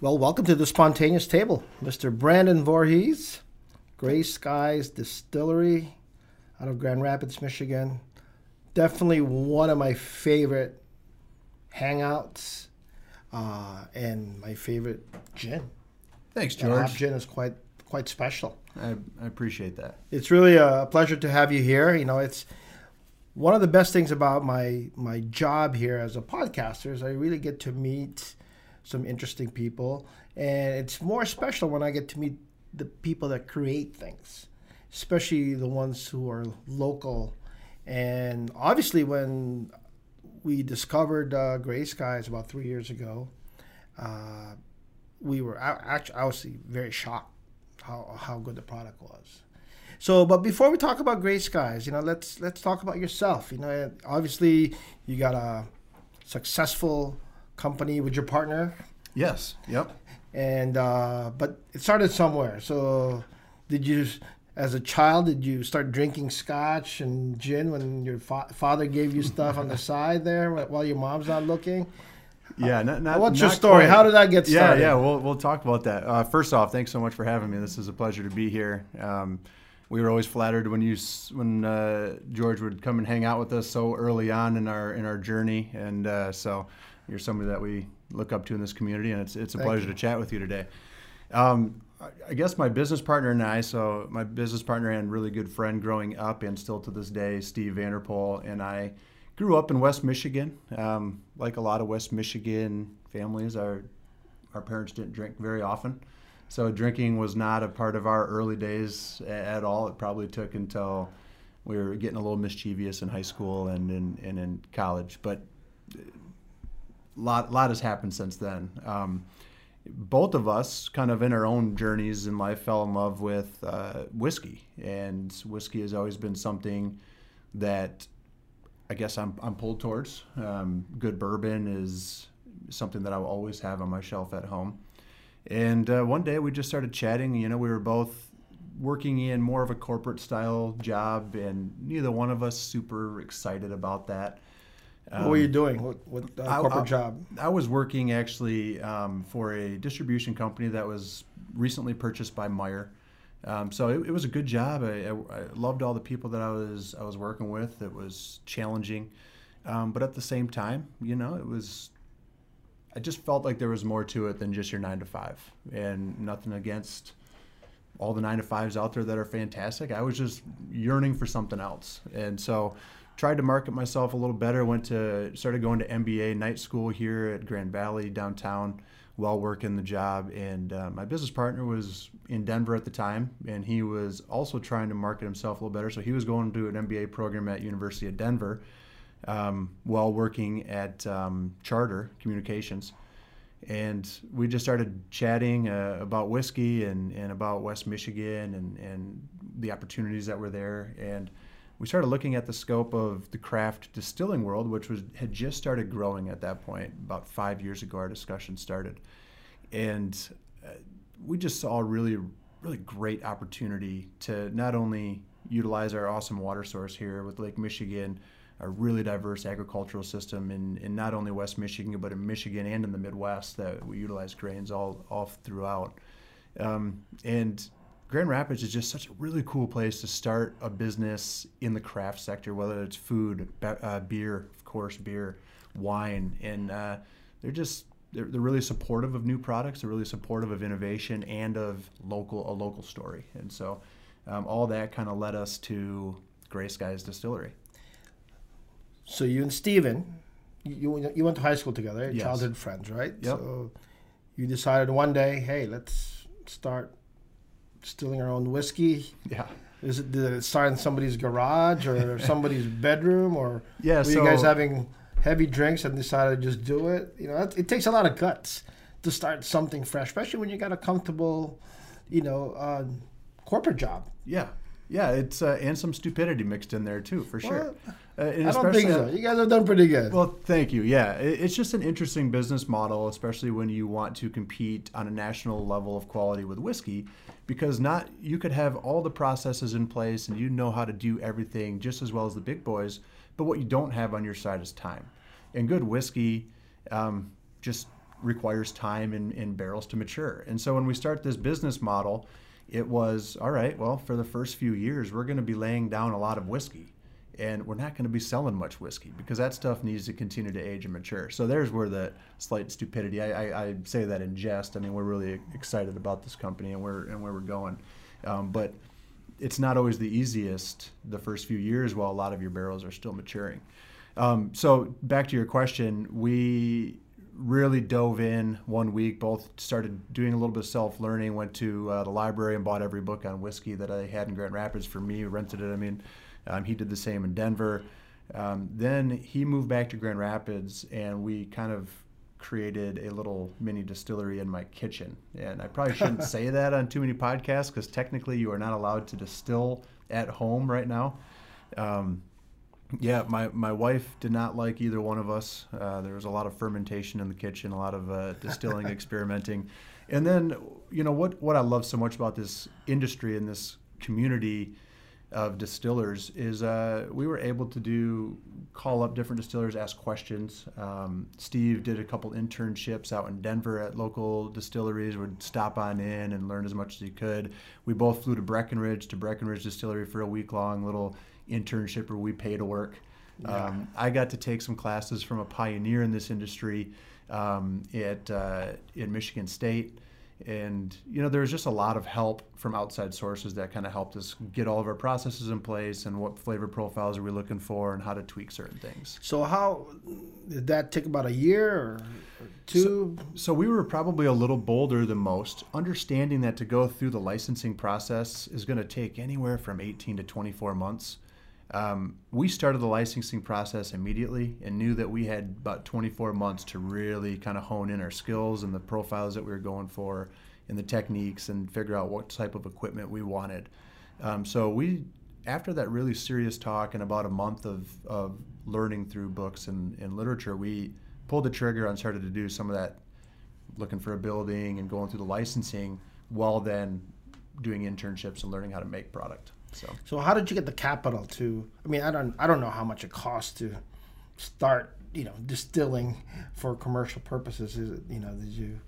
Well, welcome to the Spontaneous Table, Mr. Brandon Voorhees, Gray Skies Distillery out of Grand Rapids, Michigan. Definitely one of my favorite hangouts uh, and my favorite gin. Thanks, That hop gin is quite quite special. I, I appreciate that. It's really a pleasure to have you here. You know, it's one of the best things about my my job here as a podcaster is I really get to meet some interesting people, and it's more special when I get to meet the people that create things, especially the ones who are local. And obviously, when we discovered uh, Gray Skies about three years ago, uh, we were actually obviously very shocked how how good the product was. So, but before we talk about Gray Skies, you know, let's let's talk about yourself. You know, obviously you got a successful company with your partner, Yes. Yep. and uh, but it started somewhere. So, did you, as a child, did you start drinking scotch and gin when your fa- father gave you stuff on the side there while your mom's not looking? Yeah. Not, not, What's your story? quite. How did that get started? yeah. Yeah, we'll we'll talk about that. Uh, first off, thanks so much for having me. This is a pleasure to be here. Um, we were always flattered when you when uh, George would come and hang out with us so early on in our in our journey, and uh, so you're somebody that we look up to in this community, and it's it's a Thank pleasure you. to chat with you today. Um, I- guess my business partner and I, so my business partner and really good friend growing up and still to this day, Steve Vander Pol, and I grew up in West Michigan. Um, like a lot of West Michigan families, our our parents didn't drink very often, so drinking was not a part of our early days at all. It probably took until we were getting a little mischievous in high school and in and in college, but lot lot has happened since then. Um, both of us, kind of in our own journeys in life, fell in love with uh, whiskey, and whiskey has always been something that I guess I'm, I'm pulled towards. Um, good bourbon is something that I will always have on my shelf at home. And uh, one day we just started chatting. You know, we were both working in more of a corporate style job, and neither one of us super excited about that. What were you doing? What, what uh, I- corporate I- job? I was working actually um, for a distribution company that was recently purchased by Meijer. Um, so it, it was a good job. I, I, I loved all the people that I was I was working with. It was challenging, um, but at the same time, you know, it was. I just felt like there was more to it than just your nine to five, and nothing against all the nine to fives out there that are fantastic. I was just yearning for something else, and so tried to market myself a little better. Went to started going to MBA night school here at Grand Valley downtown while working the job. And uh, my business partner was in Denver at the time, and he was also trying to market himself a little better. So he was going to an MBA program at University of Denver um, while working at um, Charter Communications and we just started chatting uh, about whiskey and, and about West Michigan and, and the opportunities that were there. And we started looking at the scope of the craft distilling world, which was had just started growing at that point. About five years ago, our discussion started, and uh, we just saw a really, really great opportunity to not only utilize our awesome water source here with Lake Michigan, a really diverse agricultural system in, in not only West Michigan, but in Michigan and in the Midwest that we utilize grains all, all throughout. Um, and Grand Rapids is just such a really cool place to start a business in the craft sector, whether it's food, be- uh, beer, of course, beer, wine, and uh, they're just they're, they're really supportive of new products. They're really supportive of innovation and of local a local story. And so um, all that kind of led us to Gray Skies Distillery. So you and Steven, you you went to high school together, Yes. childhood friends, right? Yep. So you decided one day, hey, let's start distilling our own whiskey. Yeah. Is it did it start in somebody's garage or somebody's bedroom or Yeah. were so you guys having heavy drinks and decided to just do it? You know, it, it takes a lot of guts to start something fresh, especially when you got a comfortable, you know, uh, corporate job. yeah. Yeah, it's uh, and some stupidity mixed in there too, for sure. Uh, and I don't think so. You guys have done pretty good. Well, thank you. Yeah, it- it's just an interesting business model, especially when you want to compete on a national level of quality with whiskey, because not you could have all the processes in place and you know how to do everything just as well as the big boys, but what you don't have on your side is time. And good whiskey um, just requires time in, in barrels to mature. And so when we start this business model, it was all right, well, for the first few years, we're going to be laying down a lot of whiskey and we're not going to be selling much whiskey because that stuff needs to continue to age and mature. So there's where the slight stupidity. I, I, I say that in jest. I mean, we're really excited about this company and where and where we're going, um, but it's not always the easiest the first few years while a lot of your barrels are still maturing. Um, so back to your question, we really dove in one week. Both started doing a little bit of self learning. Went to uh, the library and bought every book on whiskey that I had in Grand Rapids for me. Rented it. I mean, um, he did the same in Denver. Um, then he moved back to Grand Rapids, and we kind of created a little mini distillery in my kitchen. And I probably shouldn't say that on too many podcasts because technically you are not allowed to distill at home right now. Um, yeah, my, my wife did not like either one of us. Uh, there was a lot of fermentation in the kitchen, a lot of uh, distilling, experimenting. And then, you know, what, what I love so much about this industry and this community of distillers is uh, we were able to do call up different distillers, ask questions. Um, Steve did a couple internships out in Denver at local distilleries. Would stop on in and learn as much as he could. We both flew to Breckenridge to Breckenridge Distillery for a week long little internship where we pay to work. Yeah. Um, I got to take some classes from a pioneer in this industry um, at uh, in Michigan State and you know there was just a lot of help from outside sources that kind of helped us get all of our processes in place and what flavor profiles are we looking for and how to tweak certain things. So how did that take about a year or, two? So, so we were probably a little bolder than most. Understanding that to go through the licensing process is going to take anywhere from 18 to 24 months um, we started the licensing process immediately and knew that we had about 24 months to really kind of hone in our skills and the profiles that we were going for and the techniques and figure out what type of equipment we wanted. Um, so we, after that really serious talk and about a month of, of learning through books and, and literature, we pulled the trigger and started to do some of that looking for a building and going through the licensing while then doing internships and learning how to make product. So, so how did you get the capital to? I mean, I don't, I don't know how much it costs to start, you know, distilling for commercial purposes. Is it, you know, did you,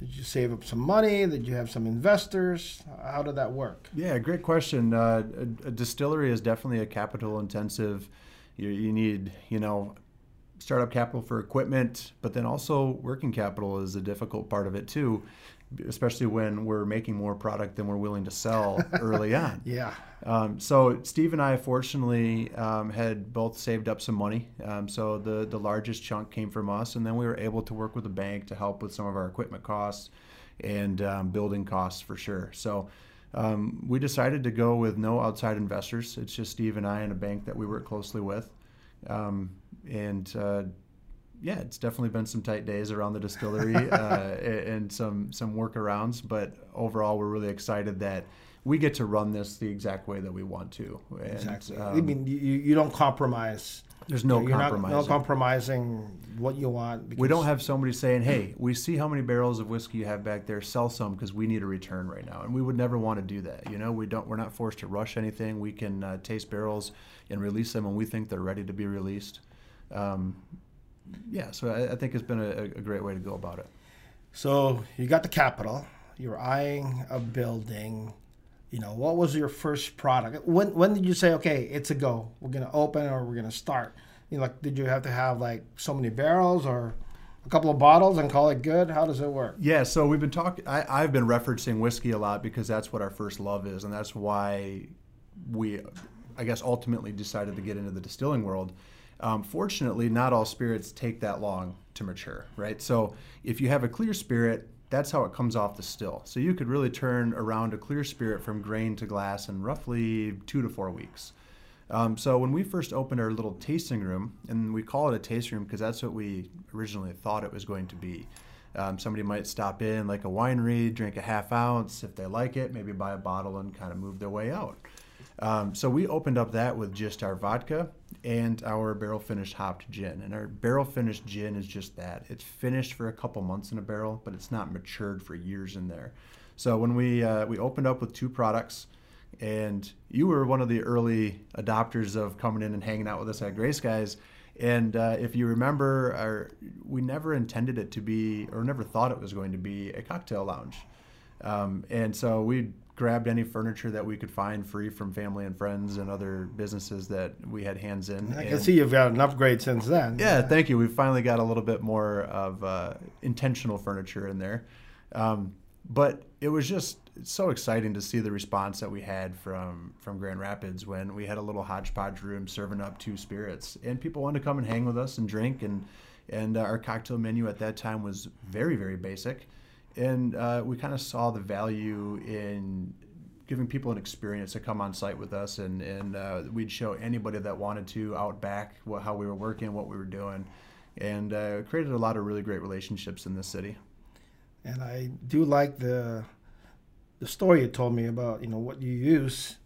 did you save up some money? Did you have some investors? How did that work? Yeah, great question. Uh, a, a, distillery is definitely a capital intensive. You, you need, you know, startup capital for equipment, but then also working capital is a difficult part of it too especially when we're making more product than we're willing to sell early on. Yeah. Um, so Steve and I, fortunately, um, had both saved up some money. Um, so the the largest chunk came from us, and then we were able to work with a bank to help with some of our equipment costs and um, building costs for sure. So. Um, we decided to go with no outside investors. It's just Steve and I and a bank that we work closely with. Um, and uh, yeah, it's definitely been some tight days around the distillery uh, and some some workarounds. But overall, we're really excited that we get to run this the exact way that we want to. And, exactly. Um, I mean, you, you don't compromise. There's no you're compromising. Not, no compromising what you want. We don't have somebody saying, "Hey, we see how many barrels of whiskey you have back there. Sell some because we need a return right now." And we would never want to do that. You know, we don't. We're not forced to rush anything. We can uh, taste barrels and release them when we think they're ready to be released. Um, yeah, so I, I think it's been a, a, great way to go about it. So you got the capital. You're eyeing a building. You know, what was your first product? When when did you say, okay, it's a go? We're gonna open or we're gonna start? You know, like, did you have to have like so many barrels or a couple of bottles and call it good? How does it work? Yeah, so we've been talking. I've been referencing whiskey a lot because that's what our first love is, and that's why we, I guess, ultimately decided to get into the distilling world. Um, fortunately, not all spirits take that long to mature, right? So if you have a clear spirit, that's how it comes off the still. So you could really turn around a clear spirit from grain to glass in roughly two to four weeks. Um, so when we first opened our little tasting room, and we call it a tasting room because that's what we originally thought it was going to be. Um, somebody might stop in like a winery, drink a half ounce if they like it, maybe buy a bottle and kind of move their way out. Um, so we opened up that with just our vodka and our barrel finished hopped gin. And our barrel finished gin is just that. It's finished for a couple months in a barrel, but it's not matured for years in there. So when we uh, we opened up with two products, and you were one of the early adopters of coming in and hanging out with us at Gray Skies. And uh, if you remember, our, we never intended it to be, or never thought it was going to be, a cocktail lounge. Um, and so we grabbed any furniture that we could find free from family and friends and other businesses that we had hands in. I and can see you've got an upgrade since then. yeah, thank you. We've finally got a little bit more of uh, intentional furniture in there. Um, but it was just so exciting to see the response that we had from from Grand Rapids when we had a little hodgepodge room serving up two spirits, and people wanted to come and hang with us and drink. and And uh, our cocktail menu at that time was very very basic, and uh, we kind of saw the value in giving people an experience to come on site with us, and and uh, we'd show anybody that wanted to out back what, how we were working, what we were doing, and uh, created a lot of really great relationships in this city. And I do like the the story you told me about, you know, what you use,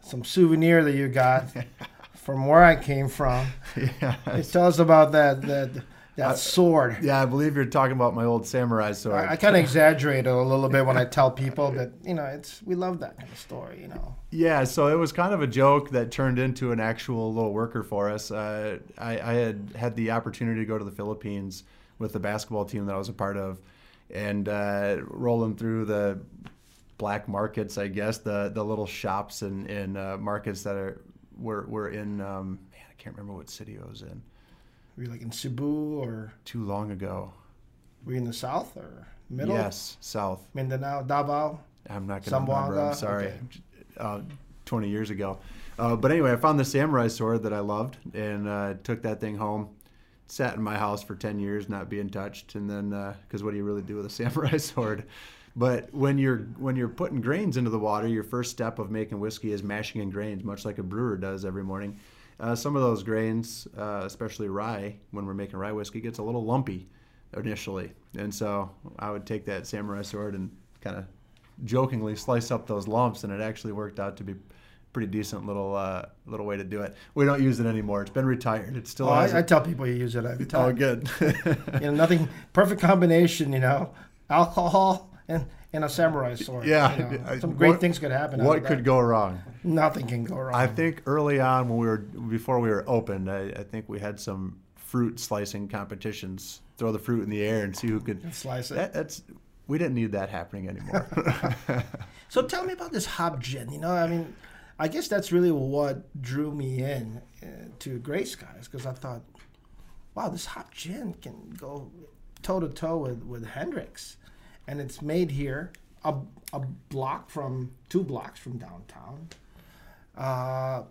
some souvenir that you got from where I came from. yeah, Tell us about that that that sword. yeah, I believe you're talking about my old samurai sword. I, I kind of exaggerate it a little bit when I tell people, but you know, it's we love that kind of story. You know, Yeah, so it was kind of a joke that turned into an actual little worker for us. Uh, I, I had had the opportunity to go to the Philippines with the basketball team that I was a part of, and uh, rolling through the black markets, I guess the the little shops and, and uh, markets that are were were in. Um, man, I can't remember what city I was in. Were you like in Cebu or Too long ago. were you in the south or middle? Yes, south. Mindanao, Davao. I'm not going to remember. I'm sorry. Okay. Uh, 20 years ago. Uh, but anyway, I found the samurai sword that I loved and uh, took that thing home. Sat in my house for 10 years, not being touched, and then because what do you really do with a samurai sword? But when you're when you're putting grains into the water, your first step of making whiskey is mashing in grains, much like a brewer does every morning. Uh, some of those grains, uh, especially rye, when we're making rye whiskey, gets a little lumpy initially, and so I would take that samurai sword and kind of jokingly slice up those lumps, and it actually worked out to be pretty decent little uh, little way to do it. We don't use it anymore; it's been retired. It's still Oh. I, I tell people you use it every time. oh, good. You know, nothing perfect combination. You know, alcohol and and a samurai sword. Yeah, you know. Some great what- things could happen. what could that. go wrong? Nothing can go wrong. I think early on when we were before we were open, I, I think we had some fruit slicing competitions. Throw the fruit in the air and see who could. slice it. That, that's we didn't need that happening anymore. So tell me about this hop gin. You know, I mean, I guess that's really what drew me in uh, to Gray Skies because I thought, wow, this hop gin can go toe to toe with with Hendrick's, and it's made here a a block from two blocks from downtown. Uh,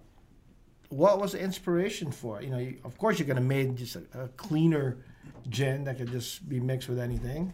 what was the inspiration for? You know, you, of course you're gonna make just a, a cleaner gin that could just be mixed with anything,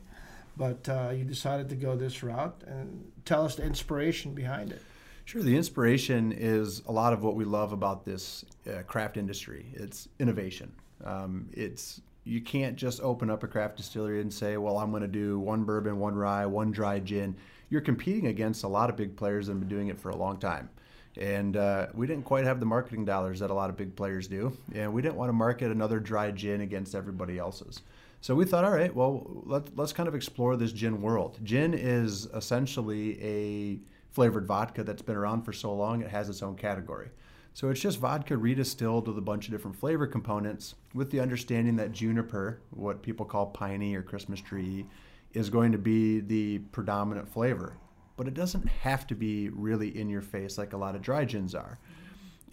but uh, you decided to go this route and tell us the inspiration behind it. Sure. The inspiration is a lot of what we love about this uh, craft industry. It's innovation. Um, it's you can't just open up a craft distillery and say, "Well, I'm going to do one bourbon, one rye, one dry gin." You're competing against a lot of big players that have been doing it for a long time, and uh, we didn't quite have the marketing dollars that a lot of big players do, and we didn't want to market another dry gin against everybody else's. So we thought, all right, well, let, let's kind of explore this gin world. Gin is essentially a flavored vodka that's been around for so long, it has its own category. So it's just vodka redistilled with a bunch of different flavor components with the understanding that juniper, what people call piney or Christmas tree, is going to be the predominant flavor. But it doesn't have to be really in your face like a lot of dry gins are.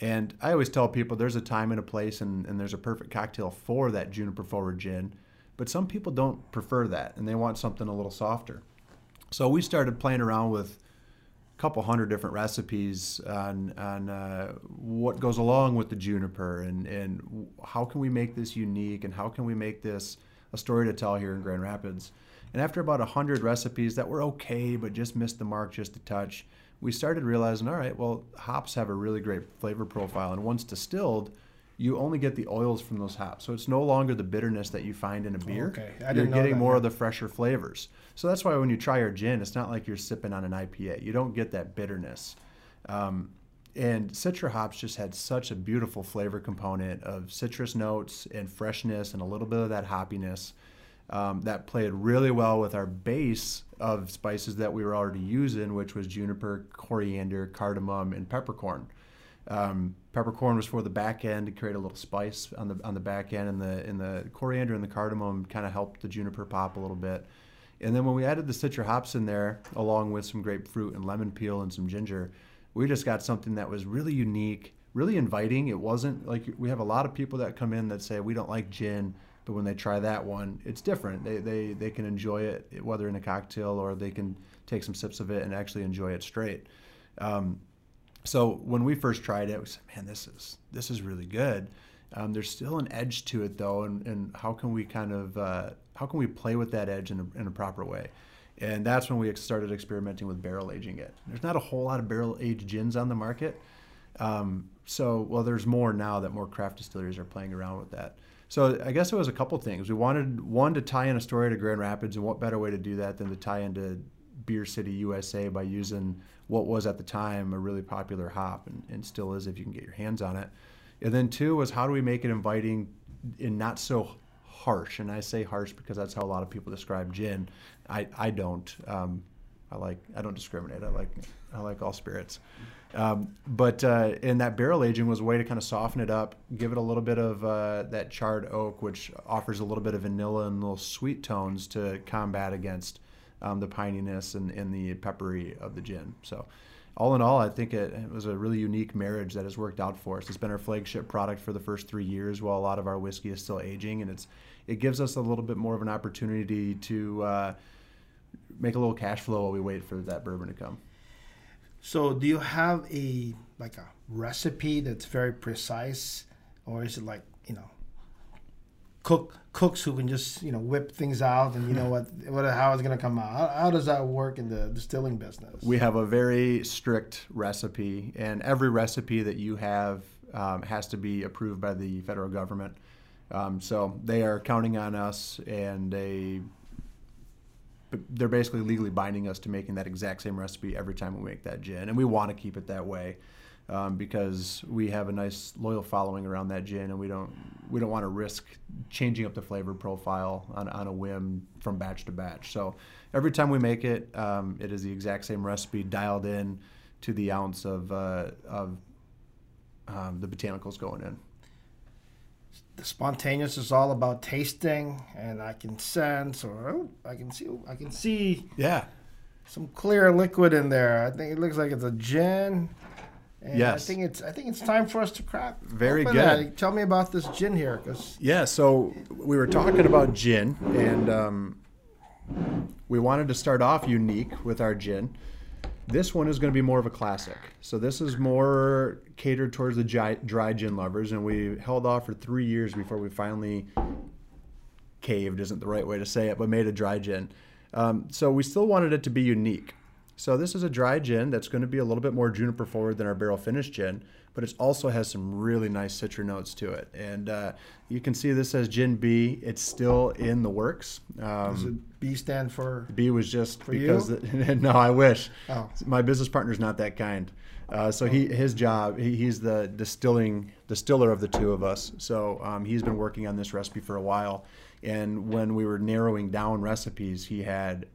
And I always tell people there's a time and a place and, and there's a perfect cocktail for that juniper forward gin. But some people don't prefer that and they want something a little softer. So we started playing around with couple hundred different recipes on, on uh, what goes along with the juniper and, and how can we make this unique and how can we make this a story to tell here in Grand Rapids. And after about a 100 recipes that were okay but just missed the mark just a touch, we started realizing all right, well, hops have a really great flavor profile. And once distilled, you only get the oils from those hops. So it's no longer the bitterness that you find in a beer. Okay. I You're getting that, more yeah. of the fresher flavors. So that's why when you try our gin, it's not like you're sipping on an IPA. You don't get that bitterness. Um, and Citra hops just had such a beautiful flavor component of citrus notes and freshness and a little bit of that hoppiness um, that played really well with our base of spices that we were already using, which was juniper, coriander, cardamom, and peppercorn. Um, peppercorn was for the back end to create a little spice on the on the back end, and the and the coriander and the cardamom kind of helped the juniper pop a little bit. And then when we added the citra hops in there, along with some grapefruit and lemon peel and some ginger, we just got something that was really unique, really inviting. It wasn't like we have a lot of people that come in that say we don't like gin, but when they try that one, it's different. They they they can enjoy it whether in a cocktail or they can take some sips of it and actually enjoy it straight. Um, so when we first tried it, we said, "Man, this is this is really good." Um, there's still an edge to it though, and, and how can we kind of uh, how can we play with that edge in a, in a proper way? And that's when we started experimenting with barrel aging it. There's not a whole lot of barrel aged gins on the market, um, so well, there's more now that more craft distilleries are playing around with that. So I guess it was a couple things. We wanted one to tie in a story to Grand Rapids, and what better way to do that than to tie into Beer City, USA, by using what was at the time a really popular hop, and, and still is if you can get your hands on it. And then two was how do we make it inviting and not so harsh? And I say harsh because that's how a lot of people describe gin. I, I don't. Um, I like I don't discriminate. I like I like all spirits. Um, but uh, and that barrel aging was a way to kind of soften it up, give it a little bit of uh, that charred oak, which offers a little bit of vanilla and little sweet tones to combat against um, the pininess and, and the peppery of the gin. So all in all, I think it, it, was a really unique marriage that has worked out for us. It's been our flagship product for the first three years, while a lot of our whiskey is still aging, and it's it gives us a little bit more of an opportunity to uh, make a little cash flow while we wait for that bourbon to come. So, do you have a like a recipe that's very precise, or is it like you know cook cooks who can just you know whip things out and you know what what how it's going to come out. How, how, does that work in the distilling business? We have a very strict recipe and every recipe that you have um, has to be approved by the federal government. Um, so they are counting on us and they they're basically legally binding us to making that exact same recipe every time we make that gin and we want to keep it that way um, because we have a nice loyal following around that gin, and we don't we don't want to risk changing up the flavor profile on, on a whim from batch to batch. So every time we make it, um, it is the exact same recipe dialed in to the ounce of uh, of um, the botanicals going in. The spontaneous is all about tasting, and I can sense, or oh, I can see, I can see, yeah, some clear liquid in there. I think it looks like it's a gin. And yes. I think it's I think it's time for us to crack. Very good. That. Tell me about this gin here, because yeah. So we were talking about gin, and um, we wanted to start off unique with our gin. This one is going to be more of a classic. So this is more catered towards the dry, dry gin lovers, and we held off for three years before we finally caved. Isn't the right way to say it, but made a dry gin. Um, so we still wanted it to be unique. So this is a dry gin that's going to be a little bit more juniper forward than our barrel finished gin, but it also has some really nice citra notes to it. And uh, you can see this says Gin B. It's still in the works. Um, Does it B stand for? B was just for because the, no, I wish. Oh. My business partner's not that kind. Uh, so he his job he, he's the distilling distiller of the two of us. So um, he's been working on this recipe for a while. And when we were narrowing down recipes, he had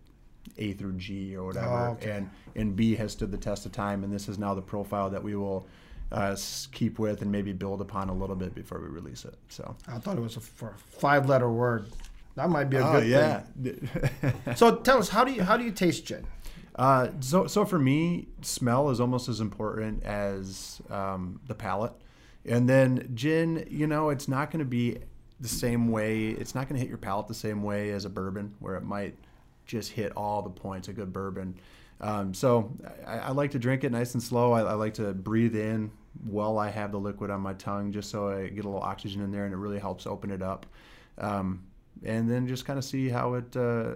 a through G or whatever, oh, okay. and and B has stood the test of time, and this is now the profile that we will uh, keep with and maybe build upon a little bit before we release it. So I thought it was a, for five-letter word. That might be a oh, good yeah. thing. so tell us, how do you how do you taste gin? Uh, so so for me, smell is almost as important as um, the palate, and then gin. You know, it's not going to be the same way. It's not going to hit your palate the same way as a bourbon, where it might just hit all the points. A good bourbon. Um, so I, I, like to drink it nice and slow. I, I, like to breathe in while I have the liquid on my tongue, just so I get a little oxygen in there, and it really helps open it up. Um, and then just kind of see how it uh,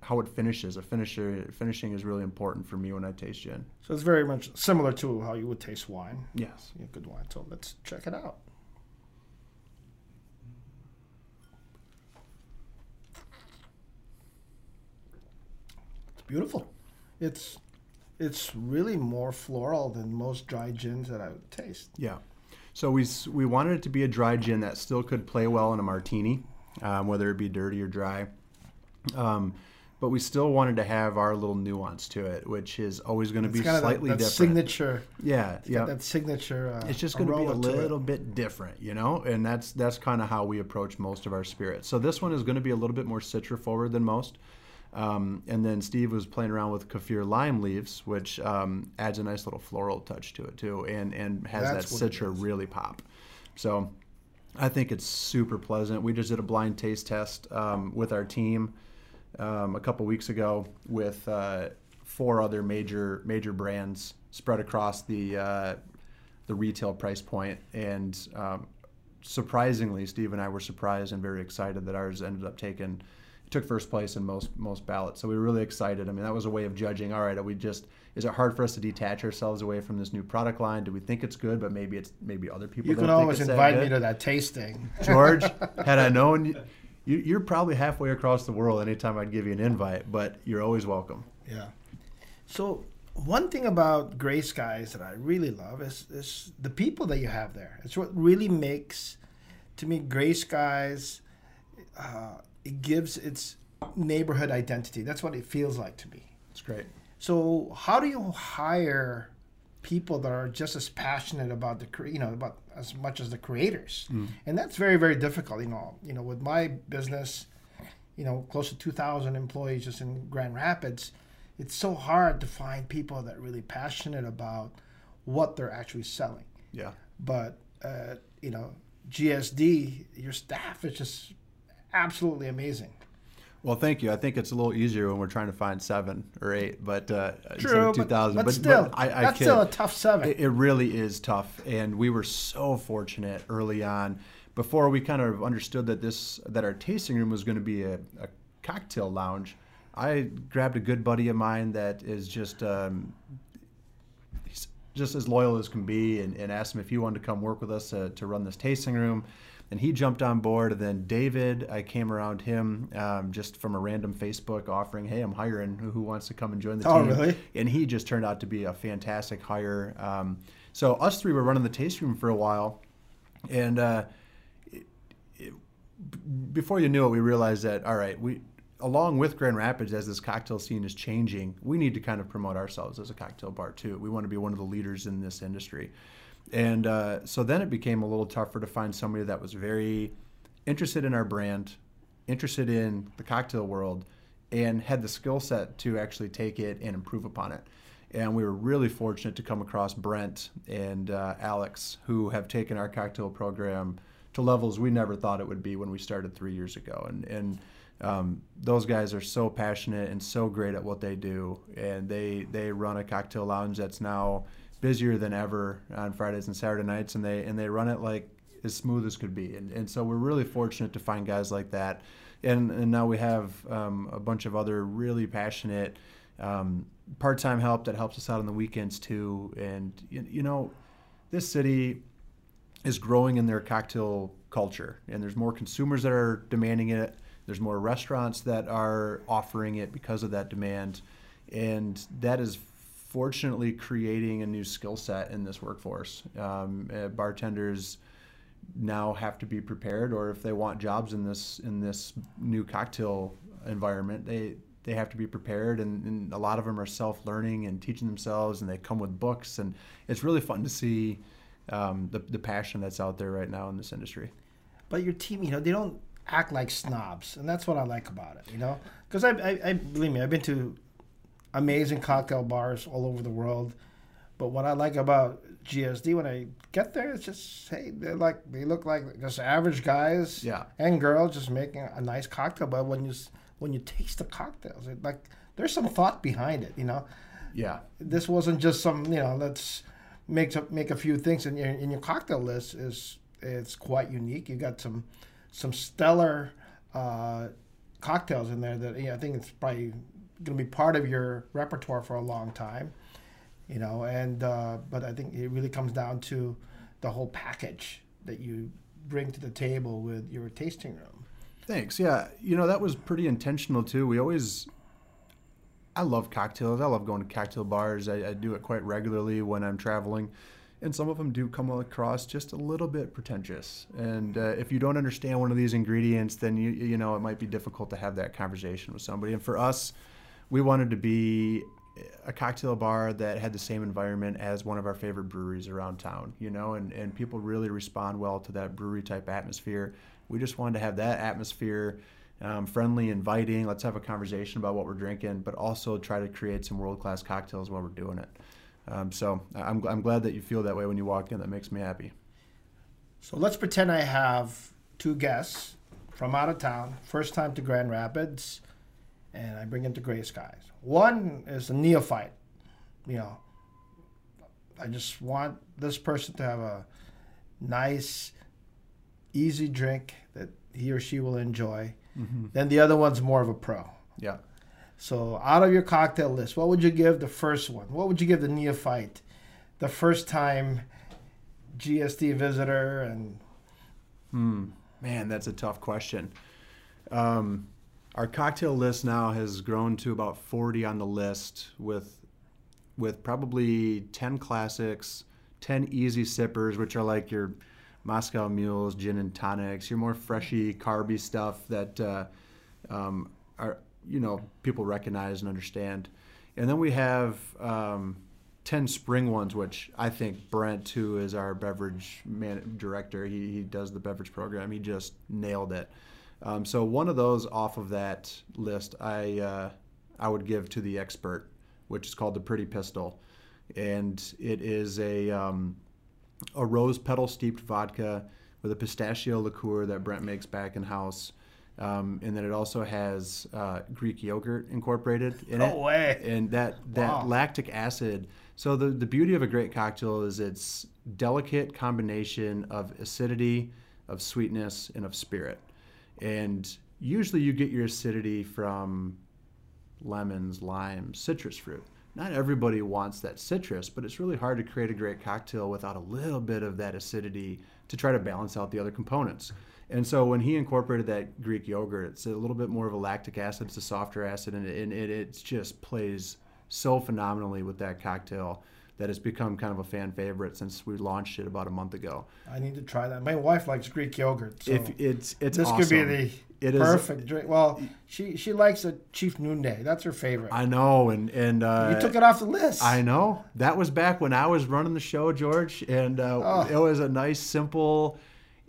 how it finishes. A finisher finishing is really important for me when I taste gin. So it's very much similar to how you would taste wine. Yes, yeah, good wine. So let's check it out. Beautiful. It's it's really more floral than most dry gins that I would taste. Yeah. So we we wanted it to be a dry gin that still could play well in a martini, um, whether it be dirty or dry. Um, but we still wanted to have our little nuance to it, which is always going to be slightly that, that different. signature. yeah, yeah. that signature. Uh, it's just going to be a aroma to it. little bit different, you know, and that's that's kind of how we approach most of our spirits. So this one is going to be a little bit more citra forward than most. Um, and then Steve was playing around with kaffir lime leaves, which um, adds a nice little floral touch to it too, and and has That's that citra really pop. So I think it's super pleasant. We just did a blind taste test um, with our team um, a couple weeks ago with uh, four other major major brands spread across the uh, the retail price point, and um, surprisingly, Steve and I were surprised and very excited that ours ended up taking took first place in most most ballots. So we were really excited. I mean, that was a way of judging. All right, are we just is it hard for us to detach ourselves away from this new product line? Do we think it's good, but maybe it's maybe other people You can always invite me to that tasting. George, had I known, you, you're probably halfway across the world anytime I'd give you an invite, but you're always welcome. Yeah. So one thing about Gray Skies that I really love is, is the people that you have there. It's what really makes, to me, Gray Skies. Uh, it gives its neighborhood identity. That's what it feels like to me. It's great. So how do you hire people that are just as passionate about the you know about as much as the creators? And that's very very difficult. You know, you know with my business, you know close to two thousand employees just in Grand Rapids, it's so hard to find people that are really passionate about what they're actually selling. Yeah. But uh, you know, GSD, your staff is just absolutely amazing. Well, thank you. I think it's a little easier when we're trying to find seven or eight, but uh, True, two but, thousand. but, still, I, I that's kid. still a tough seven. It, it really is tough, and we were so fortunate early on. Before we kind of understood that this that our tasting room was going to be a, a cocktail lounge, I grabbed a good buddy of mine that is just um, he's just as loyal as can be, and, and asked him if he wanted to come work with us uh, to run this tasting room. And he jumped on board. And then David, I came around him um, just from a random Facebook offering, "Hey, I'm hiring. Who, who wants to come and join the Oh, team?" really? and he just turned out to be a fantastic hire. Um, so us three were running the taste room for a while, and uh, it, it, before you knew it, we realized that all right, we along with Grand Rapids as this cocktail scene is changing, we need to kind of promote ourselves as a cocktail bar too. We want to be one of the leaders in this industry, and uh, so then it became a little tougher to find somebody that was very interested in our brand, interested in the cocktail world, and had the skill set to actually take it and improve upon it. And we were really fortunate to come across Brent and uh, Alex, who have taken our cocktail program to levels we never thought it would be when we started three years ago. And, and um, those guys are so passionate and so great at what they do. And they, they run a cocktail lounge that's now busier than ever on Fridays and Saturday nights. And they, and they run it like as smooth as could be. And, and so we're really fortunate to find guys like that. And, and now we have um, a bunch of other really passionate um, part-time help that helps us out on the weekends too. And you, you know, this city is growing in their cocktail culture, and there's more consumers that are demanding it. There's more restaurants that are offering it because of that demand, and that is fortunately creating a new skill set in this workforce. Um, uh, bartenders now have to be prepared, or if they want jobs in this in this new cocktail environment, they they have to be prepared. And, and a lot of them are self learning and teaching themselves, and they come with books, and it's really fun to see um, the the passion that's out there right now in this industry. but your team, you know, they don't act like snobs, and that's what I like about it. You know, because I, I, I believe me, I've been to amazing cocktail bars all over the world, but what I like about GSD when I get there, it's just hey, they're like they look like just average guys Yeah. and girls just making a nice cocktail. But when you when you taste the cocktails, it, like there's some thought behind it. You know, Yeah, this wasn't just some you know let's make a, make a few things in your in your cocktail list is it's quite unique. You got some some stellar uh, cocktails in there that you know, I think it's probably going to be part of your repertoire for a long time. You know, and uh, but I think it really comes down to the whole package that you bring to the table with your tasting room. Thanks. Yeah, you know that was pretty intentional too. We always, I love cocktails. I love going to cocktail bars. I, I do it quite regularly when I'm traveling, and some of them do come across just a little bit pretentious. And uh, if you don't understand one of these ingredients, then you you know it might be difficult to have that conversation with somebody. And for us, we wanted to be a cocktail bar that had the same environment as one of our favorite breweries around town, you know, and, and people really respond well to that brewery type atmosphere. We just wanted to have that atmosphere um, friendly, inviting. Let's have a conversation about what we're drinking, but also try to create some world class cocktails while we're doing it. Um, so I'm, I'm glad that you feel that way when you walk in. That makes me happy. So let's pretend I have two guests from out of town, first time to Grand Rapids, and I bring them to Gray Skies. One is a neophyte. You know, I just want this person to have a nice, easy drink that he or she will enjoy. Mm-hmm. Then the other one's more of a pro. Yeah. So, out of your cocktail list, what would you give the first one? What would you give the neophyte, the first time GSD visitor? And hmm, man, that's a tough question. Um, our cocktail list now has grown to about 40 on the list, with with probably 10 classics, 10 easy sippers, which are like your Moscow mules, gin and tonics, your more freshy, carby stuff that uh, um, are you know people recognize and understand. And then we have um, ten spring ones, which I think Brent, who is our beverage man- director, he, he does the beverage program. He just nailed it. Um, so one of those off of that list, I uh, I would give to the expert, which is called the Pretty Pistol, and it is a um, a rose petal steeped vodka with a pistachio liqueur that Brent makes back in house. Um, and then it also has uh, Greek yogurt incorporated in no it. No way. And that that wow. lactic acid. So the the beauty of a great cocktail is its delicate combination of acidity, of sweetness, and of spirit. And usually you get your acidity from lemons, limes, citrus fruit. Not everybody wants that citrus, but it's really hard to create a great cocktail without a little bit of that acidity to try to balance out the other components. And so when he incorporated that Greek yogurt, it's a little bit more of a lactic acid, it's a softer acid, and it, it, it just plays so phenomenally with that cocktail that has become kind of a fan favorite since we launched it about a month ago. I need to try that. My wife likes Greek yogurt. So if it's it's this awesome. could be the it perfect is, drink. Well, she she likes a Chief Noonday. That's her favorite. I know, and and uh, you took it off the list. I know. That was back when I was running the show, George, and uh, oh. it was a nice, simple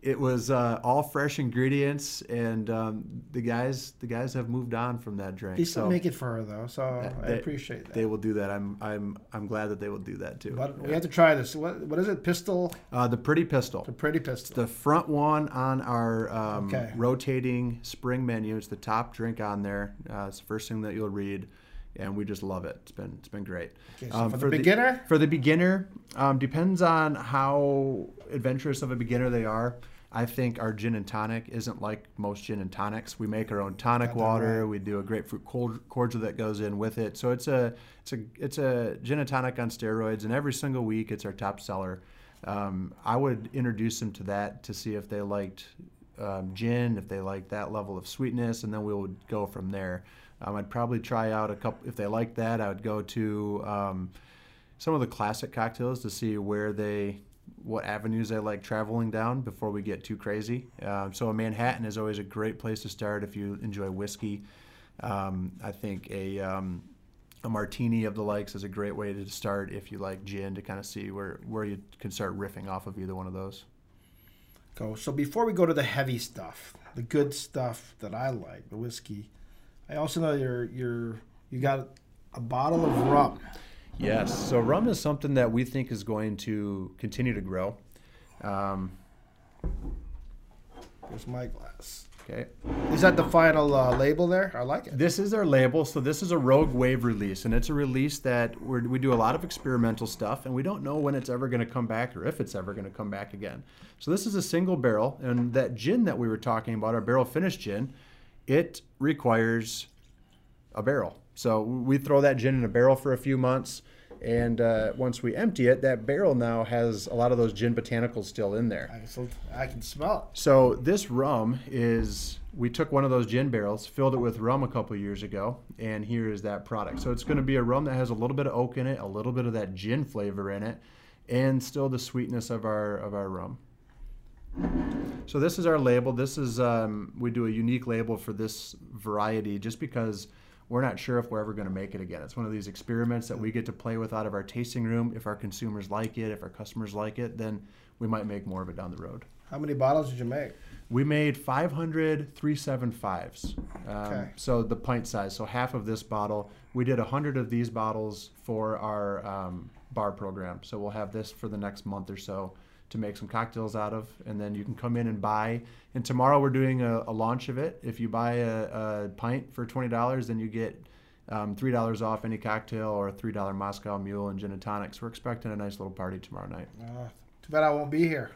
it was uh, all fresh ingredients, and um, the guys the guys have moved on from that drink. They still so make it for her though, so I appreciate that. They will do that. I'm I'm I'm glad that they will do that too. But yeah. we have to try this. What what is it? Pistol. Uh, the pretty pistol. The pretty pistol. the front one on our um, okay. rotating spring menu. It's the top drink on there. Uh, it's the first thing that you'll read and we just love it. It's been it's been great. Okay, so um, for, the beginner, for the beginner, um, depends on how adventurous of a beginner they are. I think our gin and tonic isn't like most gin and tonics. We make our own tonic water. Right. We do a grapefruit cordial that goes in with it. So it's a it's a it's a gin and tonic on steroids, and every single week it's our top seller. Um, I would introduce them to that to see if they liked um, gin, if they liked that level of sweetness, and then we would go from there. Um, I'd probably try out a couple. If they like that, I would go to um, some of the classic cocktails to see where they what avenues I like traveling down before we get too crazy. Um, so Manhattan is always a great place to start if you enjoy whiskey. Um, I think a um, a martini of the likes is a great way to start if you like gin to kind of see where where you can start riffing off of either one of those. Go. So before we go to the heavy stuff, the good stuff that I like, the whiskey, I also know you're you're you got a bottle of rum. Yes. So rum is something that we think is going to continue to grow. Um, Here's my glass. Okay. Is that the final uh, label there? I like it. This is our label. So this is a Rogue Wave release, and it's a release that we do a lot of experimental stuff, and we don't know when it's ever going to come back or if it's ever going to come back again. So this is a single barrel, and that gin that we were talking about, our barrel finished gin, it requires a barrel. So we throw that gin in a barrel for a few months. And uh, once we empty it, that barrel now has a lot of those gin botanicals still in there. I can, I can smell it. So this rum is, we took one of those gin barrels, filled it with rum a couple years ago, and here is that product. So it's going to be a rum that has a little bit of oak in it, a little bit of that gin flavor in it, and still the sweetness of our of our rum. So this is our label. This is um, we do a unique label for this variety just because we're not sure if we're ever going to make it again. It's one of these experiments that we get to play with out of our tasting room. If our consumers like it, if our customers like it, then we might make more of it down the road. How many bottles did you make? We made 500 375s. Um, Okay. So the pint size. So half of this bottle. We did 100 of these bottles for our um, bar program. So we'll have this for the next month or so to make some cocktails out of. And then you can come in and buy. And tomorrow we're doing a, a launch of it. If you buy a, a pint for $20, then you get um, $3 off any cocktail or a $3 Moscow Mule and gin and tonics. We're expecting a nice little party tomorrow night. Uh, too bad I won't be here.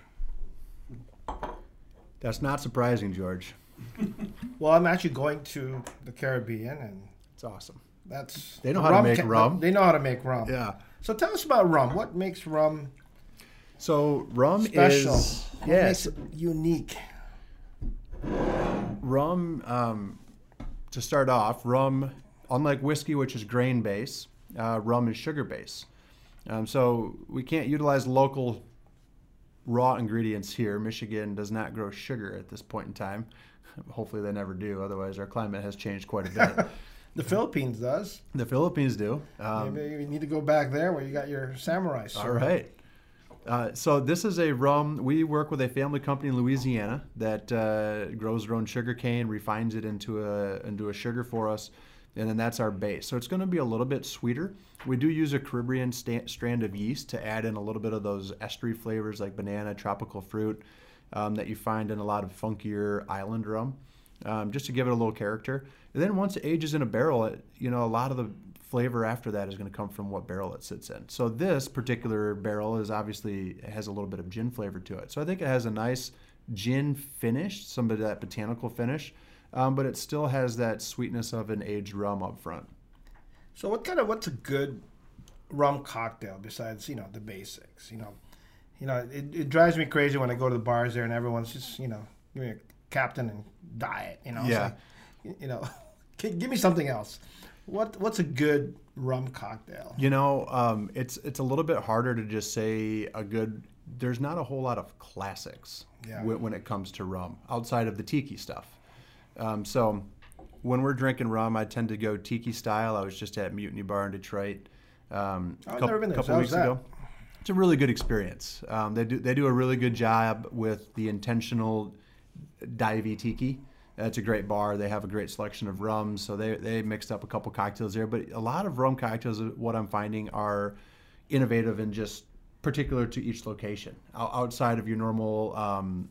That's not surprising, George. Well, I'm actually going to the Caribbean, and It's awesome. that's They know how to make ca- rum. They know how to make rum. Yeah. So tell us about rum. What makes rum So rum special? is yes, unique? rum. Um, to start off, rum, unlike whiskey, which is grain base, uh, rum is sugar base. Um, so we can't utilize local raw ingredients here. Michigan does not grow sugar at this point in time. Hopefully, they never do. Otherwise, our climate has changed quite a bit. The Philippines does. the Philippines do. Um, Maybe you need to go back there where you got your samurai sword. All right. Uh, so this is a rum. We work with a family company in Louisiana that uh, grows their own sugar cane, refines it into a into a sugar for us, and then that's our base. So it's going to be a little bit sweeter. We do use a Caribbean strand of yeast to add in a little bit of those estery flavors like banana, tropical fruit um, that you find in a lot of funkier island rum, um, just to give it a little character. And then once it ages in a barrel, it, you know, a lot of the flavor after that is going to come from what barrel it sits in. So this particular barrel is obviously it has a little bit of gin flavor to it. So I think it has a nice gin finish, some of that botanical finish, um, but it still has that sweetness of an aged rum up front. So what kind of what's a good rum cocktail besides you know the basics? You know, you know it, it drives me crazy when I go to the bars there and everyone's just you know give me a captain and diet. You know, Yeah. like, you know, give me something else. What what's a good rum cocktail? You know, um, it's it's a little bit harder to just say a good. There's not a whole lot of classics Yeah. when, when it comes to rum outside of the tiki stuff. Um, so when we're drinking rum, I tend to go tiki style. I was just at Mutiny Bar in Detroit um, a couple, never been there. couple So weeks ago. It's a really good experience. Um, they do they do a really good job with the intentional divey tiki. It's a great bar. They have a great selection of rums, so they they mixed up a couple cocktails there. But a lot of rum cocktails, what I'm finding, are innovative and just particular to each location. Outside of your normal um,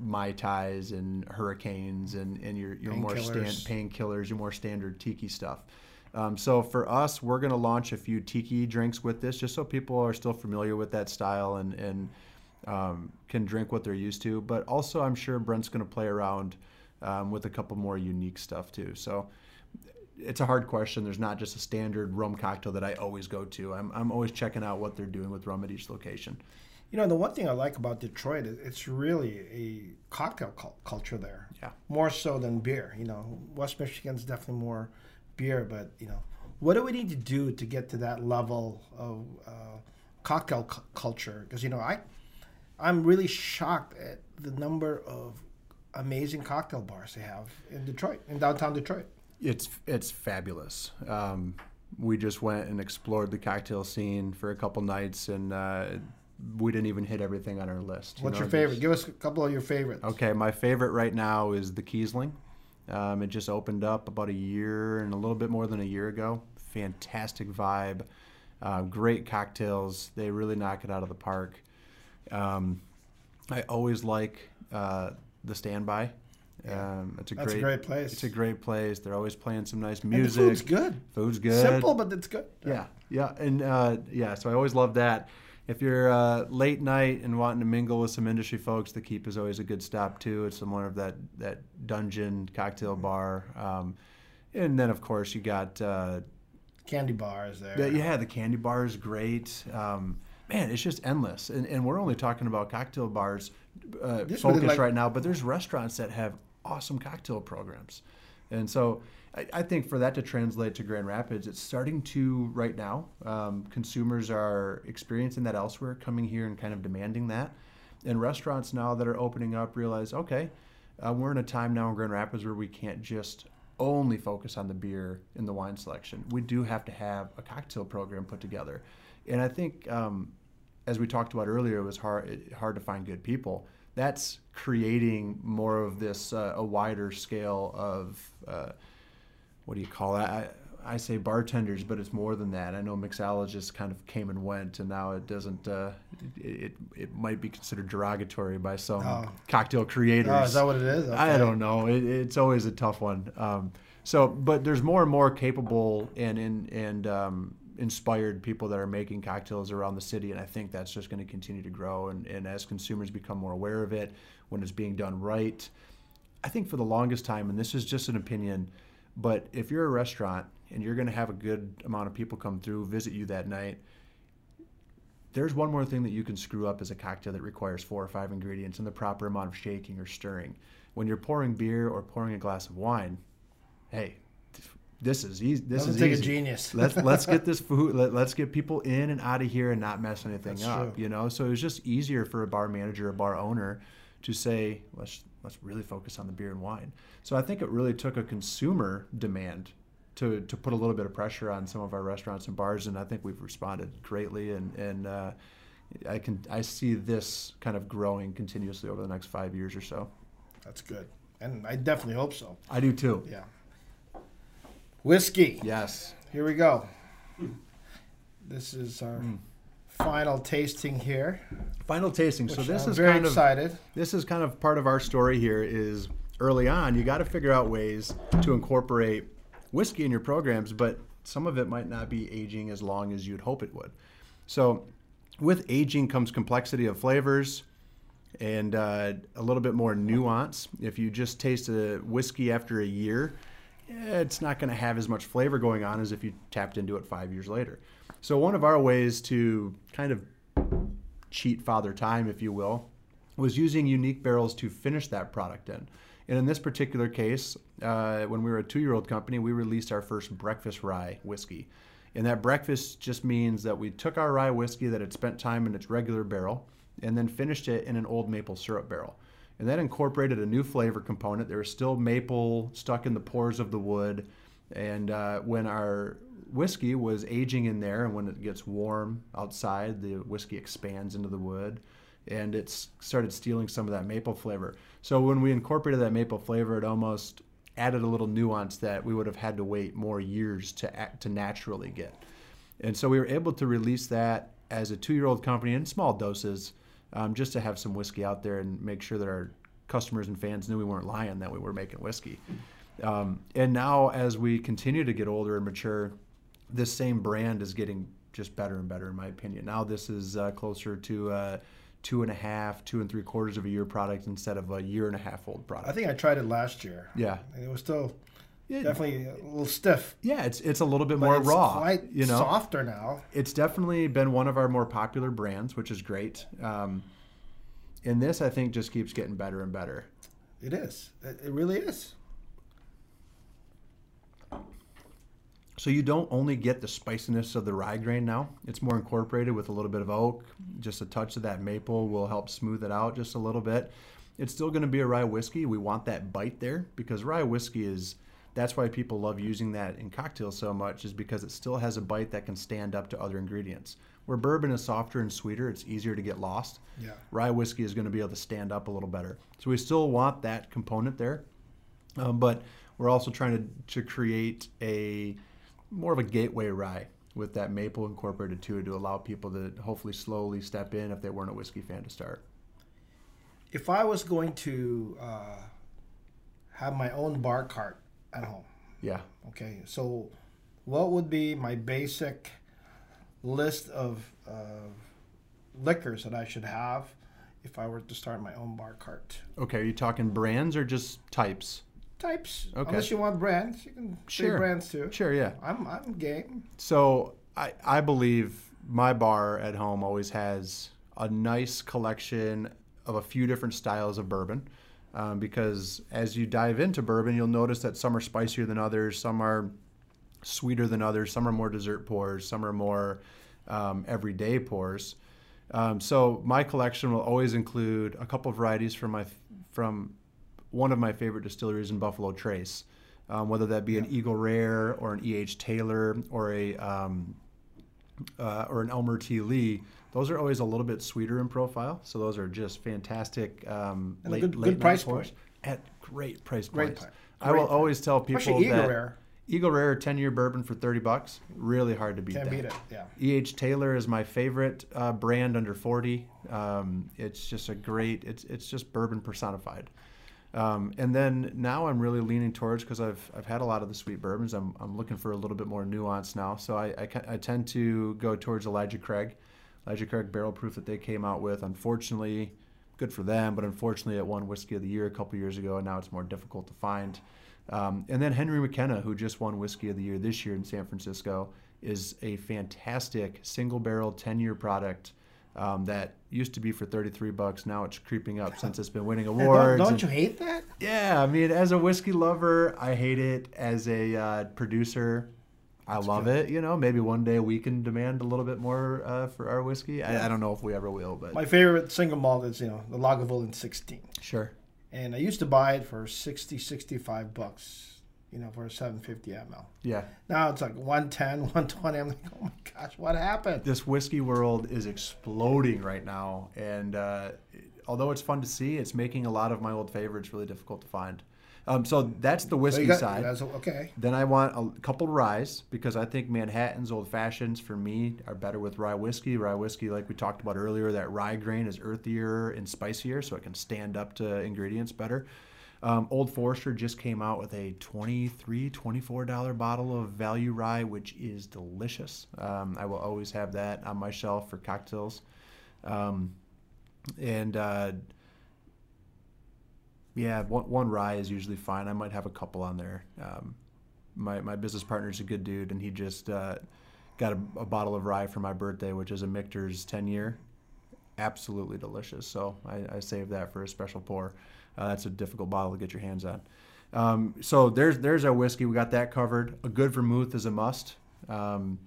mai tais and hurricanes and, and your your more stand, Painkillers. painkillers, your more standard tiki stuff. Um, so for us, we're going to launch a few tiki drinks with this, just so people are still familiar with that style and and um, can drink what they're used to. But also, I'm sure Brent's going to play around um, with a couple more unique stuff too. So it's a hard question. There's not just a standard rum cocktail that I always go to. I'm I'm always checking out what they're doing with rum at each location. You know, the one thing I like about Detroit is it's really a cocktail cul- culture there. Yeah. More so than beer. You know, West Michigan's definitely more beer, but you know, what do we need to do to get to that level of uh, cocktail cu- culture? Because you know, I, I'm really shocked at the number of amazing cocktail bars they have in Detroit, in downtown Detroit. It's it's fabulous. Um, we just went and explored the cocktail scene for a couple nights, and uh, we didn't even hit everything on our list. you What's your favorite? Give us a couple of your favorites. Okay, my favorite right now is the Kiesling. Um, it just opened up about a year and a little bit more than a year ago. Fantastic vibe, uh, great cocktails. They really knock it out of the park. Um, I always like uh, the Standby. Um, it's a That's great, a great place. It's a great place. They're always playing some nice And music. food's good. Food's good. Simple, but it's good. Yeah, yeah, and uh, yeah. So I always love that. If you're uh, late night and wanting to mingle with some industry folks, the Keep is always a good stop too. It's more of that that dungeon cocktail bar, um, and then of course you got uh, Candy bars there. the, yeah the candy bar is great. Um, man, it's just endless, and, and we're only talking about cocktail bars uh, focused like- right now, but there's restaurants that have awesome cocktail programs. And so I, I think for that to translate to Grand Rapids, it's starting to right now. Um, consumers are experiencing that elsewhere, coming here and kind of demanding that. And restaurants now that are opening up realize, okay, uh, we're in a time now in Grand Rapids where we can't just only focus on the beer and the wine selection. We do have to have a cocktail program put together. And I think, um, as we talked about earlier, it was hard hard to find good people. That's creating more of this uh, a wider scale of uh, what do you call it? I, I say bartenders, but it's more than that. I know mixologists kind of came and went, and now it doesn't. Uh, it, it might be considered derogatory by some Oh. cocktail creators. Oh, is that what it is? I don't know. It, it's always a tough one. Um, so, but there's more and more capable and and, and um, inspired people that are making cocktails around the city, and I think that's just going to continue to grow. And, and as consumers become more aware of it, when it's being done right, I think for the longest time, and this is just an opinion, but if you're a restaurant and you're going to have a good amount of people come through, visit you that night, there's one more thing that you can screw up as a cocktail that requires four or five ingredients and the proper amount of shaking or stirring. When you're pouring beer or pouring a glass of wine, hey, this is easy. This Doesn't is take easy. a genius. let's let's get this food. Let, let's get people in and out of here and not mess anything That's up. true. You know, so it was just easier for a bar manager, a bar owner, to say let's let's really focus on the beer and wine. So I think it really took a consumer demand to to put a little bit of pressure on some of our restaurants and bars, and I think we've responded greatly. And and uh, I can I see this kind of growing continuously over the next five years or so. That's good, and I definitely hope so. I do too. Yeah. Whiskey. Yes. Here we go. This is our Mm. final tasting here. Final tasting. So this I'm is very kind of excited. this is kind of part of our story here is early on you got to figure out ways to incorporate whiskey in your programs but some of it might not be aging as long as you'd hope it would so with aging comes complexity of flavors and uh, a little bit more nuance if you just taste a whiskey after a year it's not going to have as much flavor going on as if you tapped into it five years later so one of our ways to kind of cheat father time if you will was using unique barrels to finish that product in. And in this particular case, uh, when we were a two year old company, we released our first breakfast rye whiskey. And that breakfast just means that we took our rye whiskey that had spent time in its regular barrel and then finished it in an old maple syrup barrel. And that incorporated a new flavor component. There was still maple stuck in the pores of the wood. And uh, when our whiskey was aging in there, and when it gets warm outside, the whiskey expands into the wood and it started stealing some of that maple flavor. So when we incorporated that maple flavor, it almost added a little nuance that we would have had to wait more years to act, to naturally get. And so we were able to release that as a two-year-old company in small doses, um, just to have some whiskey out there and make sure that our customers and fans knew we weren't lying that we were making whiskey. Um, and now, as we continue to get older and mature, this same brand is getting just better and better, in my opinion. Now this is uh, closer to uh, two and a half, two and three quarters of a year product instead of a year and a half old product. I think I tried it last year. yeah, And it was still Yeah, definitely a little stiff. yeah, it's it's a little bit But more it's raw. quite you know, softer now. it's definitely been one of our more popular brands, which is great. Um, and this, I think, just keeps getting better and better. It is. It, it really is. So you don't only get the spiciness of the rye grain now. It's more incorporated with a little bit of oak. Just a touch of that maple will help smooth it out just a little bit. It's still going to be a rye whiskey. We want that bite there because rye whiskey is that's why people love using that in cocktails so much is because it still has a bite that can stand up to other ingredients. Where bourbon is softer and sweeter, it's easier to get lost. Yeah. Rye whiskey is going to be able to stand up a little better. So we still want that component there. Um, but we're also trying to, to create a more of a gateway rye with that maple incorporated to it to allow people to hopefully slowly step in if they weren't a whiskey fan to start. If I was going to uh, have my own bar cart at home, Yeah. okay, so what would be my basic list of uh, liquors that I should have if I were to start my own bar cart? Okay. Are you talking brands or just types? Types. Okay. Unless you want brands, you can say Sure. brands too. Sure. Yeah. I'm I'm game. So I, I believe my bar at home always has a nice collection of a few different styles of bourbon. Um, because as you dive into bourbon, you'll notice that some are spicier than others, some are sweeter than others, some are more dessert pours, some are more um, everyday pours. Um, so my collection will always include a couple varieties from my from one of my favorite distilleries in Buffalo Trace, um, whether that be an Eagle Rare or an E.H. Taylor or a um, uh, or an Elmer T. Lee. Those are always a little bit sweeter in profile, so those are just fantastic um, And late, good- late good price pours point. at great price Great points. price. I will Great price. always tell people Especially Eagle that Rare. Eagle Rare 10 year bourbon for 30 bucks, really hard to beat Can't that. beat it. Yeah. E.H. Taylor is my favorite uh, brand under 40. Um, it's just a great, it's, it's just bourbon personified. Um, and then now I'm really leaning towards because I've, I've had a lot of the sweet bourbons. I'm, I'm looking for a little bit more nuance now. So I, I, I tend to go towards Elijah Craig. Elijah Craig barrel proof that they came out with. Unfortunately, good for them, but unfortunately, it won Whiskey of the Year a couple years ago, and now it's more difficult to find. Um, and then Henry McKenna, who just won Whiskey of the Year this year in San Francisco, is a fantastic single barrel 10 year product um, that used to be for 33 bucks. Now it's creeping up since it's been winning Don't, awards. don't and- you hate that? yeah, I mean, as a whiskey lover, I hate it. As a uh, producer, I love it. You know, maybe one day we can demand a little bit more uh, for our whiskey. I, I don't know if we ever will, but My favorite single malt is, you know, the Lagavulin 16. sure. And I used to buy it for 60, 65 bucks, you know, for a 750 ml. Yeah, Now it's like 110, 120. I'm like, oh my gosh, what happened? this whiskey world is exploding right now, and uh, although it's fun to see, it's making a lot of my old favorites really difficult to find. Um, so that's the whiskey got- side. that's- okay. Then I want a couple ryes because I think Manhattan's old fashions for me are better with rye whiskey. Rye whiskey, like we talked about earlier, that rye grain is earthier and spicier, so it can stand up to ingredients better. Um, old Forester just came out with a $23, $24 bottle of value rye, which is delicious. Um, I will always have that on my shelf for cocktails. Um, and uh, yeah, one, one rye is usually fine. I might have a couple on there. Um, my my business partner's a good dude, and he just uh, got a, a bottle of rye for my birthday, which is a Michter's 10 year. Absolutely delicious. So I, I saved that for a special pour. Uh, that's a difficult bottle to get your hands on. Um, so there's there's our whiskey. We got that covered. A good vermouth is a must. Um,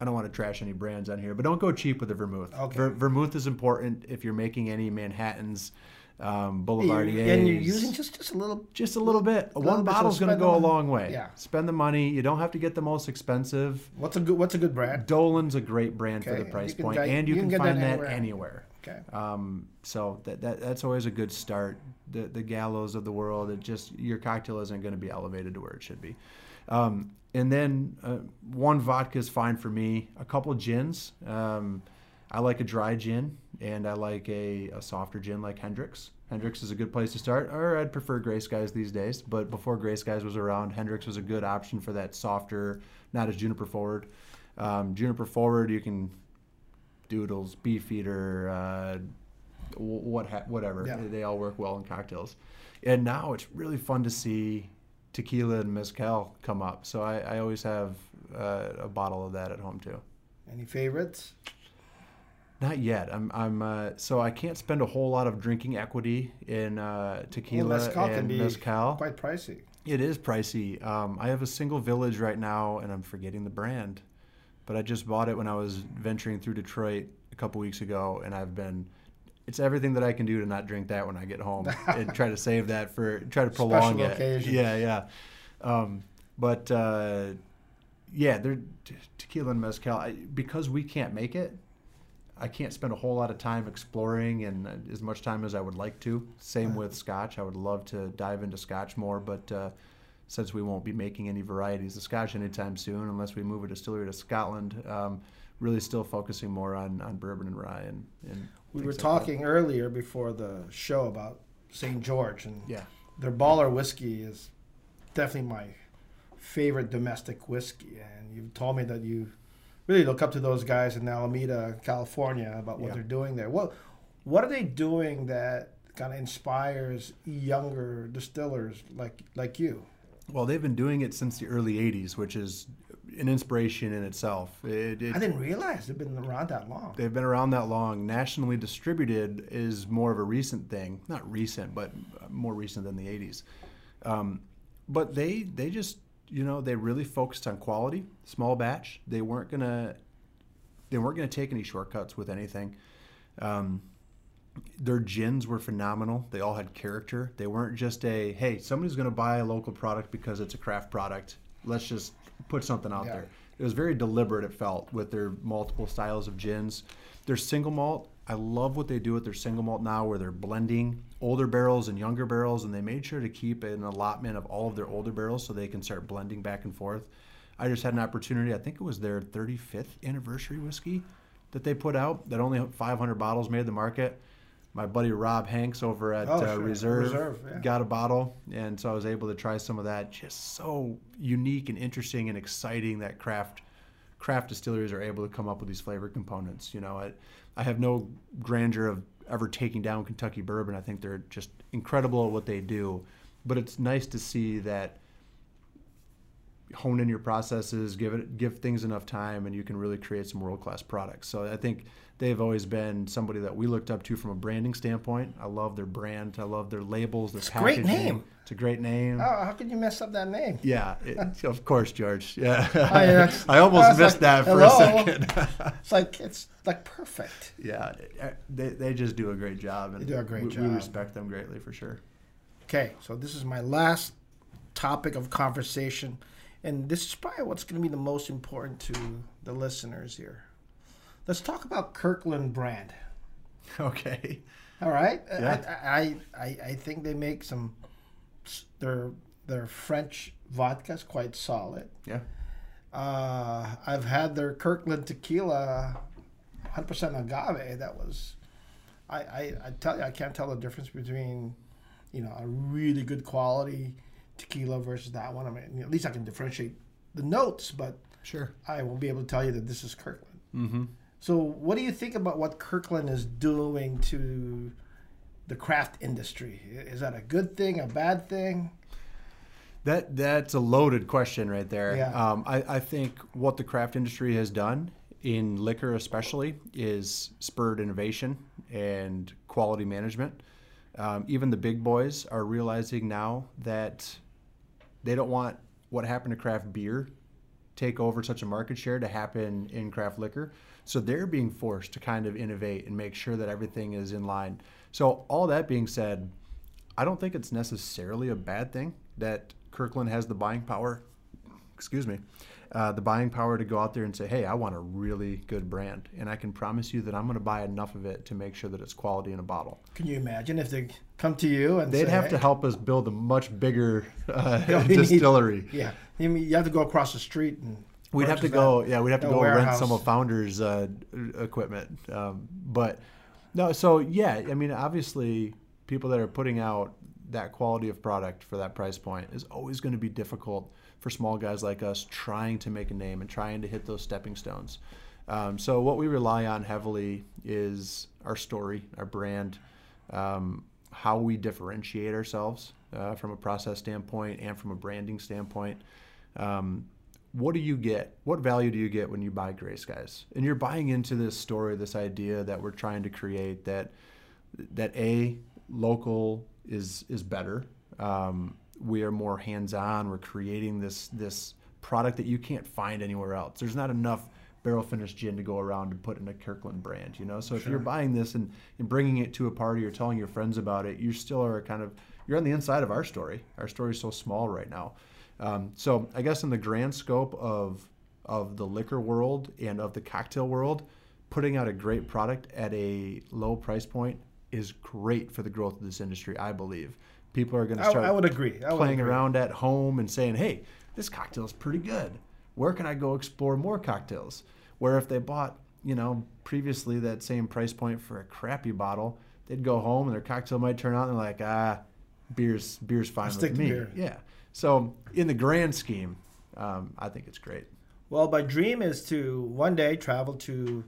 I don't want to trash any brands on here, but don't go cheap with the vermouth. Okay. Ver- vermouth is important if you're making any Manhattan's, um, Boulevardiers. and you're using just, just a little. just a little bit. little One bit, so bottle's going to go a long way. Yeah. Spend the money. You don't have to get the most expensive. What's a good What's a good brand? Dolin's a great brand for the price can point, get- and you, you can, can that find that anywhere. anywhere. Okay. Um, so that, that that's always a good start. The the Gallos of the world. It just your cocktail isn't going to be elevated to where it should be. Um, and then uh, one vodka is fine for me. A couple gins. Um, I like a dry gin, and I like a, a softer gin like Hendrick's. Hendrick's is a good place to start, or I'd prefer Gray Skies these days. But before Gray Skies was around, Hendrick's was a good option for that softer, not as juniper forward. Um, juniper forward, you can Boodles, beefeater, uh, what ha- whatever. Yeah. They all work well in cocktails. And now it's really fun to see tequila and mezcal come up. So I, I always have uh, a bottle of that at home too. Any favorites? Not yet. I'm I'm uh, so I can't spend a whole lot of drinking equity in uh, tequila Well, mezcal and mezcal. Quite pricey. It is pricey. Um, I have a single village right now, and I'm forgetting the brand, but I just bought it when I was venturing through Detroit a couple weeks ago, and I've been. It's everything that I can do to not drink that when I get home, and try to save that for try to prolong Special it. occasions. Yeah, yeah. Um, but uh, yeah, they're te- tequila and mezcal. I, because we can't make it, I can't spend a whole lot of time exploring and uh, as much time as I would like to. Same with Scotch. I would love to dive into Scotch more, but uh, since we won't be making any varieties of Scotch anytime soon, unless we move a distillery to Scotland, um, really still focusing more on, on bourbon and rye. And, and We were like talking earlier before the show about St. George, and Yeah. their baller whiskey is definitely my favorite domestic whiskey. And you've told me that you really look up to those guys in Alameda, California, about what Yeah. they're doing there. What What are they doing that kind of inspires younger distillers like like you? Well, they've been doing it since the early '80s, which is an inspiration in itself. It, it, I didn't realize they've been around that long. They've been around that long. Nationally distributed is more of a recent thing. Not recent, but more recent than the 80s. Um, but they they just you know they really focused on quality, small batch. They weren't gonna they weren't gonna take any shortcuts with anything. Um, their gins were phenomenal. They all had character. They weren't just a hey somebody's gonna buy a local product because it's a craft product. Let's just put something out Yeah. there. It was very deliberate. It felt with their multiple styles of gins. Their single malt. I love what they do with their single malt now, where they're blending older barrels and younger barrels, and they made sure to keep an allotment of all of their older barrels so they can start blending back and forth. I just had an opportunity. I think it was their 35th anniversary whiskey that they put out. That only 500 bottles made the market. My buddy Rob Hanks over at Oh, uh, sure. Reserve, Reserve, yeah. got a bottle, and so I was able to try some of that. Just so unique and interesting and exciting that craft craft distilleries are able to come up with these flavor components. You know, I, I have no grandeur of ever taking down Kentucky bourbon. I think they're just incredible at what they do, but it's nice to see that hone in your processes, give it give things enough time, and you can really create some world class products. So I think they've always been somebody that we looked up to from a branding standpoint. I love their brand. I love their labels. Their It's a great name. It's a great name. Oh, how could you mess up that name? Yeah, it, of course, George. Yeah, oh, yeah. I almost I missed like, that for hello? a second. It's like it's like perfect. yeah, eh, they, they just do a great job, and They do a great we, job. We respect them greatly for sure. Okay, so this is my last topic of conversation, and this is probably what's going to be the most important to the listeners here. Let's talk about Kirkland brand. Okay. All right, Yeah. I, I, I I think they make some their their French vodka's quite solid. Yeah. Uh, I've had their Kirkland tequila, 100% agave. That was, I, I, I tell you, I can't tell the difference between, you know, a really good quality tequila versus that one. I mean, at least I can differentiate the notes, but Sure. I won't be able to tell you that this is Kirkland. Mm-hmm. So, what do you think about what Kirkland is doing to the craft industry? Is that a good thing, a bad thing? That that's a loaded question right there. Yeah. Um, I, I think what the craft industry has done in liquor, especially, is spurred innovation and quality management. Um, even the big boys are realizing now that they don't want what happened to craft beer take over such a market share to happen in craft liquor. So they're being forced to kind of innovate and make sure that everything is in line. So all that being said, I don't think it's necessarily a bad thing that Kirkland has the buying power. Excuse me, uh, the buying power to go out there and say, "Hey, I want a really good brand, and I can promise you that I'm going to buy enough of it to make sure that it's quality in a bottle." Can you imagine if they come to you and They'd say, have "Hey, to help us build a much bigger uh, we need- distillery. Yeah, you mean you have to go across the street and We'd have to go. Yeah, we'd have to go rent some of Founders' uh, equipment. Um, but no, so yeah, I mean, obviously, people that are putting out that quality of product for that price point is always going to be difficult for small guys like us trying to make a name and trying to hit those stepping stones. Um, so what we rely on heavily is our story, our brand, um, how we differentiate ourselves uh, from a process standpoint and from a branding standpoint. Um, what do you get? What value do you get when you buy Gray Skies? And you're buying into this story, this idea that we're trying to create that that a local is is better. Um, we are more hands-on. We're creating this this product that you can't find anywhere else. There's not enough barrel finished gin to go around to put in a Kirkland brand, you know. So if you're buying this and, and bringing it to a party or telling your friends about it, you still are kind of you're on the inside of our story. Our story is so small right now. Um, so I guess in the grand scope of of the liquor world and of the cocktail world, putting out a great product at a low price point is great for the growth of this industry. I believe people are going to start I would agree. I would playing agree. around at home and saying, "Hey, this cocktail is pretty good. Where can I go explore more cocktails?" Where if they bought, you know, previously that same price point for a crappy bottle, they'd go home and their cocktail might turn out and they're like, "Ah, beer's beer's fine stick with me." beer. Yeah. So in the grand scheme, um, I think it's great. Well, my dream is to one day travel to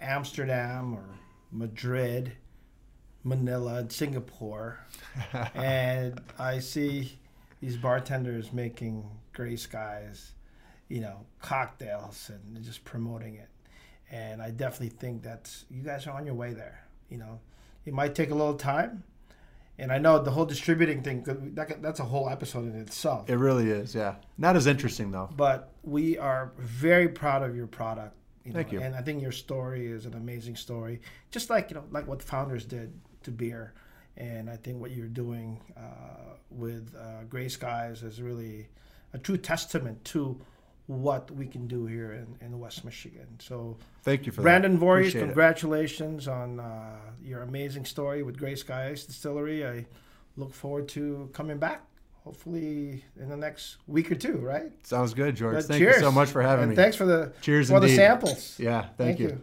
Amsterdam or Madrid, Manila, and Singapore, and I see these bartenders making gray skies, you know, cocktails and just promoting it. And I definitely think that you guys are on your way there. You know, it might take a little time. And I know the whole distributing thing, that, that's a whole episode in itself. It really is, yeah. Not as interesting, though. But we are very proud of your product. You know, Thank you. And I think your story is an amazing story, just like you know, like what founders did to beer. And I think what you're doing uh, with uh, Gray Skies is really a true testament to what we can do here in, in West Michigan. So, thank you for Brandon that. Voorhees, Appreciate it. congratulations on uh, your amazing story with Gray Skies Distillery. I look forward to coming back, hopefully in the next week or two. Right? Sounds good, George. But Thank cheers. you so much for having and me. Thanks for the Cheers for the indeed. samples. Yeah, thank, you. you.